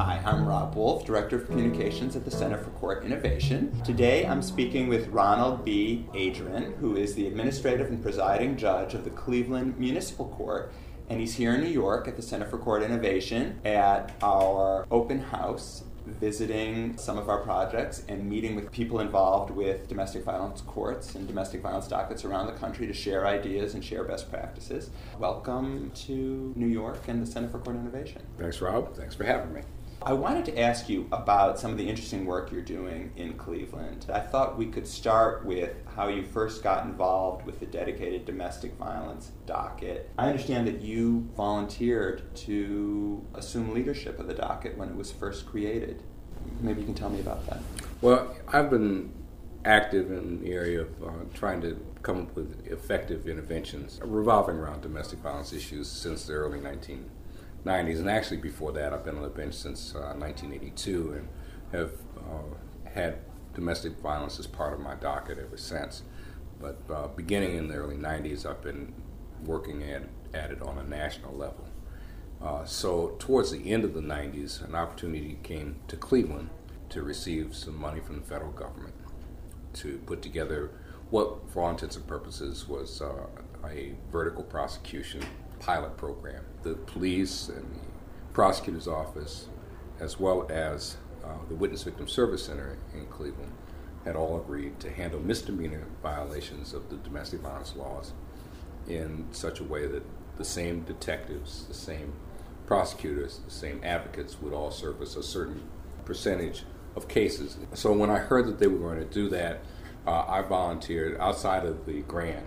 Hi, I'm Rob Wolf, Director of Communications at the Center for Court Innovation. Today I'm speaking with Ronald B. Adrine, who is the administrative and presiding judge of the Cleveland Municipal Court. And he's here in New York at the Center for Court Innovation at our open house visiting some of our projects and meeting with people involved with domestic violence courts and domestic violence dockets around the country to share ideas and share best practices. Welcome to New York and the Center for Court Innovation. Thanks, Rob. Thanks for having me. I wanted to ask you about some of the interesting work you're doing in Cleveland. I thought we could start with how you first got involved with the dedicated domestic violence docket. I understand that you volunteered to assume leadership of the docket when it was first created. Maybe you can tell me about that. Well, I've been active in the area of uh, trying to come up with effective interventions revolving around domestic violence issues since the early 19- 90s, and actually before that, I've been on the bench since uh, 1982 and have uh, had domestic violence as part of my docket ever since. But uh, beginning in the early 90s, I've been working at, at it on a national level. Uh, so, towards the end of the 90s, an opportunity came to Cleveland to receive some money from the federal government to put together what, for all intents and purposes, was uh, a vertical prosecution pilot program. The police and the prosecutor's office, as well as uh, the Witness Victim Service Center in Cleveland, had all agreed to handle misdemeanor violations of the domestic violence laws in such a way that the same detectives, the same prosecutors, the same advocates would all service a certain percentage of cases. So when I heard that they were going to do that, uh, I volunteered outside of the grant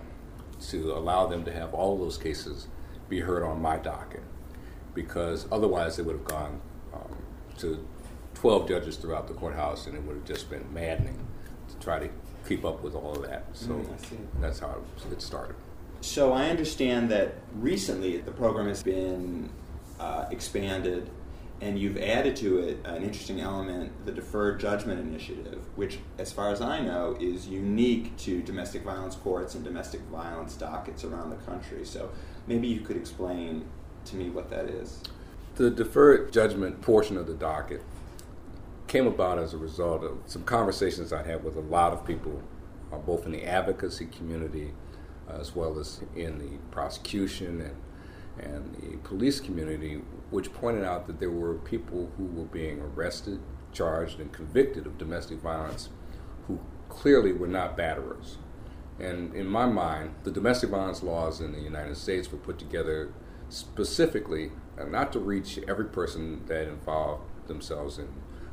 to allow them to have all those cases be heard on my docket because otherwise it would have gone um, to 12 judges throughout the courthouse and it would have just been maddening to try to keep up with all of that. So mm, that's how it started. So I understand that recently the program has been uh, expanded and you've added to it an interesting element, the Deferred Judgment Initiative, which, as far as I know, is unique to domestic violence courts and domestic violence dockets around the country. So maybe you could explain to me what that is. The deferred judgment portion of the docket came about as a result of some conversations I had with a lot of people, uh, both in the advocacy community as well as in the prosecution and and the police community, which pointed out that there were people who were being arrested, charged, and convicted of domestic violence who clearly were not batterers. And in my mind, the domestic violence laws in the United States were put together specifically uh, not to reach every person that involved themselves in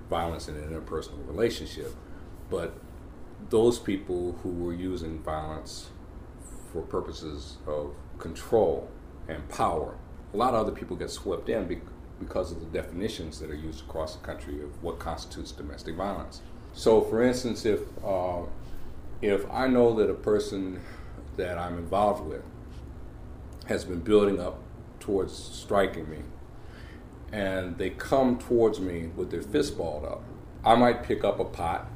violence in an interpersonal relationship, but those people who were using violence for purposes of control and power. A lot of other people get swept in because of the definitions that are used across the country of what constitutes domestic violence. So, for instance, if uh, if I know that a person that I'm involved with has been building up towards striking me, and they come towards me with their fist balled up, I might pick up a pot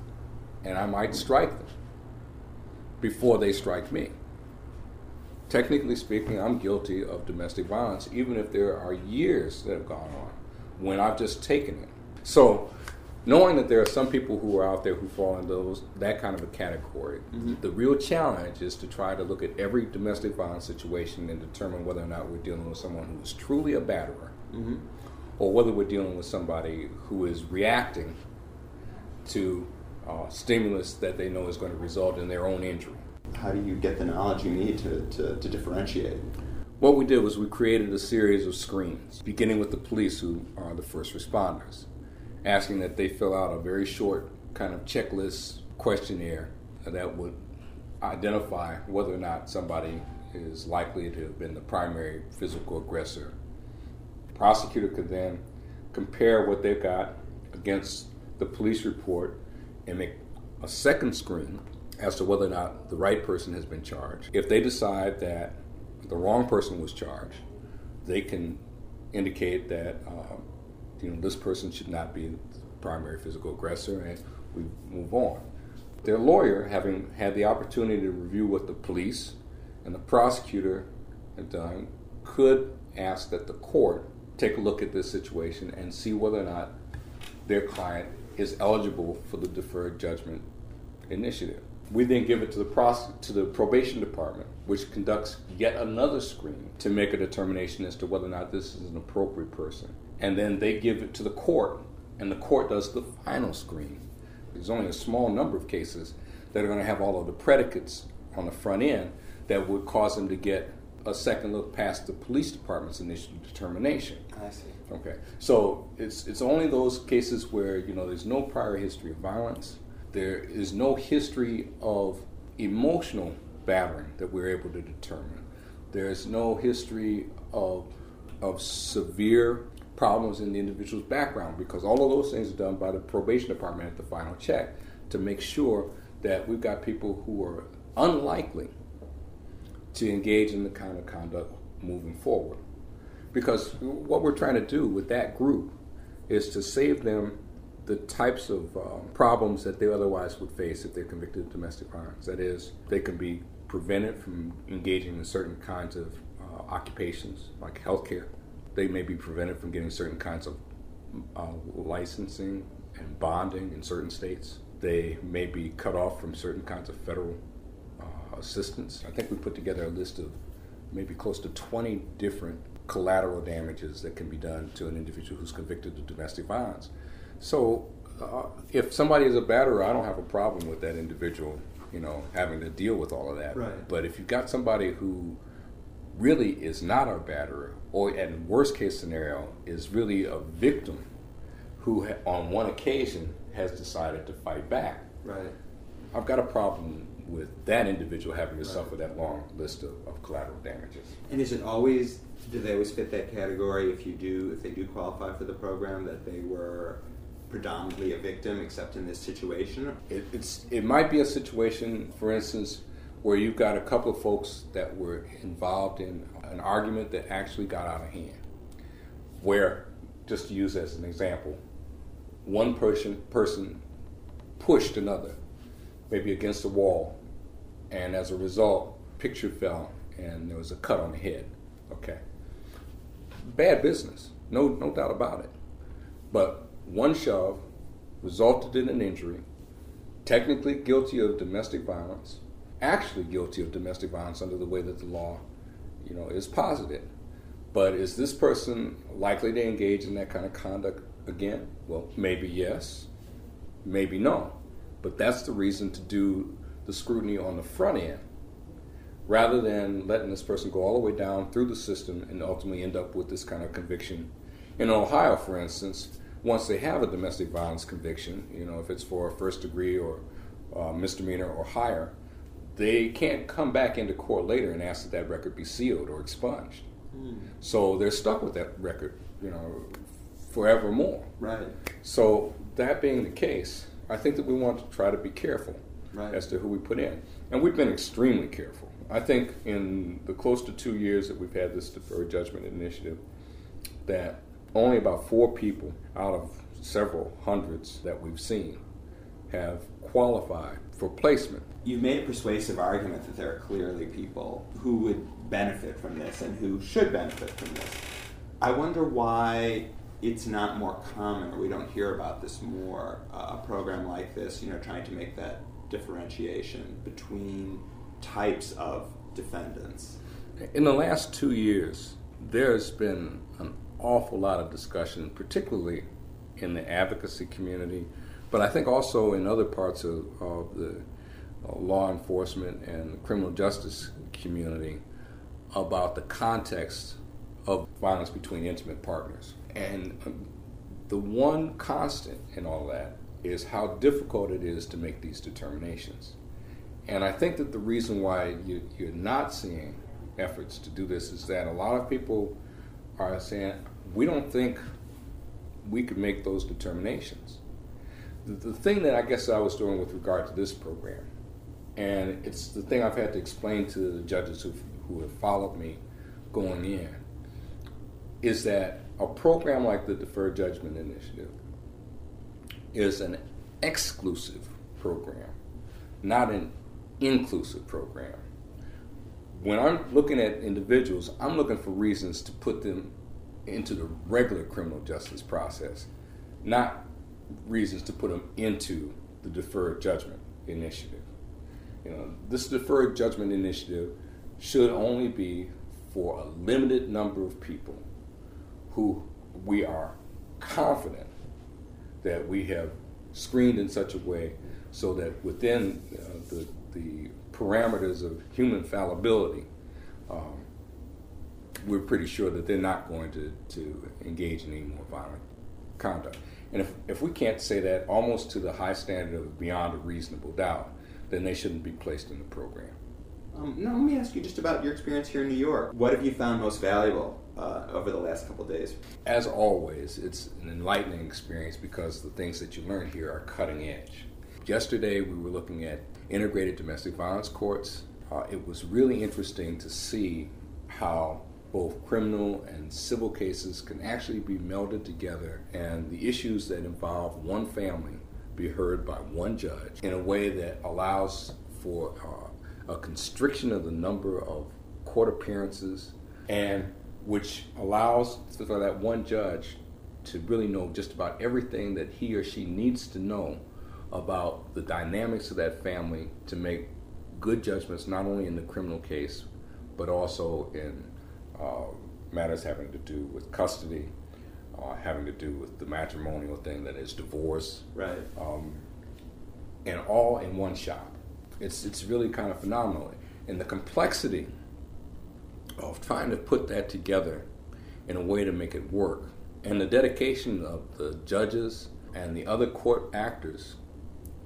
and I might strike them before they strike me technically speaking, I'm guilty of domestic violence, even if there are years that have gone on when I've just taken it. So, knowing that there are some people who are out there who fall in those that kind of a category, mm-hmm. the real challenge is to try to look at every domestic violence situation and determine whether or not we're dealing with someone who is truly a batterer, mm-hmm. or whether we're dealing with somebody who is reacting to uh, stimulus that they know is going to result in their own injury how do you get the knowledge you need to, to, to differentiate? What we did was we created a series of screens, beginning with the police, who are the first responders, asking that they fill out a very short kind of checklist questionnaire that would identify whether or not somebody is likely to have been the primary physical aggressor. The prosecutor could then compare what they've got against the police report and make a second screen as to whether or not the right person has been charged. If they decide that the wrong person was charged, they can indicate that uh, you know this person should not be the primary physical aggressor, and we move on. Their lawyer, having had the opportunity to review what the police and the prosecutor have done, could ask that the court take a look at this situation and see whether or not their client is eligible for the deferred judgment initiative. We then give it to the process, to the probation department, which conducts yet another screen to make a determination as to whether or not this is an appropriate person. And then they give it to the court, and the court does the final screen. There's only a small number of cases that are going to have all of the predicates on the front end that would cause them to get a second look past the police department's initial determination. I see. Okay, so it's it's only those cases where you know there's no prior history of violence, there is no history of emotional battering that we're able to determine. There's no history of of severe problems in the individual's background because all of those things are done by the probation department at the final check to make sure that we've got people who are unlikely to engage in the kind of conduct moving forward. Because what we're trying to do with that group is to save them the types of um, problems that they otherwise would face if they're convicted of domestic violence. That is, they can be prevented from engaging in certain kinds of uh, occupations like healthcare. They may be prevented from getting certain kinds of uh, licensing and bonding in certain states. They may be cut off from certain kinds of federal uh, assistance. I think we put together a list of maybe close to 20 different collateral damages that can be done to an individual who's convicted of domestic violence. So, uh, if somebody is a batterer, I don't have a problem with that individual, you know, having to deal with all of that. Right. But if you've got somebody who really is not a batterer, or in worst case scenario, is really a victim who, ha- on one occasion, has decided to fight back, Right. I've got a problem with that individual having to suffer that long list of, of collateral damages. And is it always? Do they always fit that category? If you do, if they do qualify for the program, that they were predominantly a victim, except in this situation. It, it's it might be a situation, for instance, where you've got a couple of folks that were involved in an argument that actually got out of hand. Where, just to use as an example, one person person pushed another, maybe against a wall, and as a result, picture fell and there was a cut on the head. Okay, bad business, no no doubt about it. But one shove resulted in an injury, technically guilty of domestic violence, actually guilty of domestic violence under the way that the law, you know, is posited. But is this person likely to engage in that kind of conduct again? Well, maybe yes, maybe no. But that's the reason to do the scrutiny on the front end rather than letting this person go all the way down through the system and ultimately end up with this kind of conviction. In Ohio, for instance, once they have a domestic violence conviction, you know, if it's for a first degree or uh, misdemeanor or higher, they can't come back into court later and ask that that record be sealed or expunged. Hmm. So they're stuck with that record, you know, forevermore. Right. So that being the case, I think that we want to try to be careful Right. as to who we put in, and we've been extremely careful. I think in the close to two years that we've had this deferred judgment initiative, that only about four people out of several hundreds that we've seen have qualified for placement. You've made a persuasive argument that there are clearly people who would benefit from this and who should benefit from this. I wonder why it's not more common or we don't hear about this more, uh, a program like this, you know, trying to make that differentiation between types of defendants. In the last two years, there's been an awful lot of discussion, particularly in the advocacy community, but I think also in other parts of, of the uh, law enforcement and criminal justice community about the context of violence between intimate partners. And um, the one constant in all that is how difficult it is to make these determinations. And I think that the reason why you, you're not seeing efforts to do this is that a lot of people are saying, we don't think we could make those determinations. The, thing that I guess I was doing with regard to this program, and it's the thing I've had to explain to the judges who who have followed me going in, is that a program like the Deferred Judgment Initiative is an exclusive program, not an inclusive program. When I'm looking at individuals, I'm looking for reasons to put them into the regular criminal justice process, not reasons to put them into the deferred judgment initiative. You know, this deferred judgment initiative should only be for a limited number of people who we are confident that we have screened in such a way so that within uh, the, the parameters of human fallibility, um, we're pretty sure that they're not going to, to engage in any more violent conduct. And if, if we can't say that almost to the high standard of beyond a reasonable doubt, then they shouldn't be placed in the program. Um, now, let me ask you just about your experience here in New York. What have you found most valuable uh, over the last couple days? As always, it's an enlightening experience because the things that you learn here are cutting edge. Yesterday, we were looking at integrated domestic violence courts. Uh, it was really interesting to see how both criminal and civil cases can actually be melded together and the issues that involve one family be heard by one judge in a way that allows for uh, a constriction of the number of court appearances and which allows for that one judge to really know just about everything that he or she needs to know about the dynamics of that family to make good judgments not only in the criminal case but also in matters having to do with custody, uh, having to do with the matrimonial thing that is divorce, right? Um, and all in one shop. It's it's really kind of phenomenal, and the complexity of trying to put that together in a way to make it work, and the dedication of the judges and the other court actors,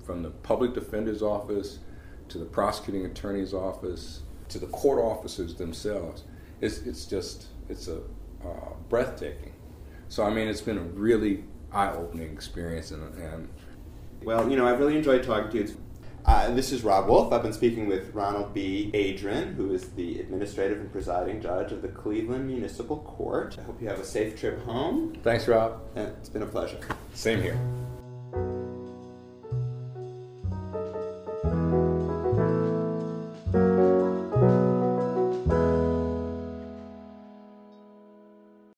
from the public defender's office to the prosecuting attorney's office to the court officers themselves it's, it's just it's a uh, breathtaking. So I mean, it's been a really eye-opening experience, and, and well, you know, I've really enjoyed talking to you. Uh, this is Rob Wolf. I've been speaking with Ronald B. Adrine, who is the administrative and presiding judge of the Cleveland Municipal Court. I hope you have a safe trip home. Thanks, Rob. And it's been a pleasure. Same here.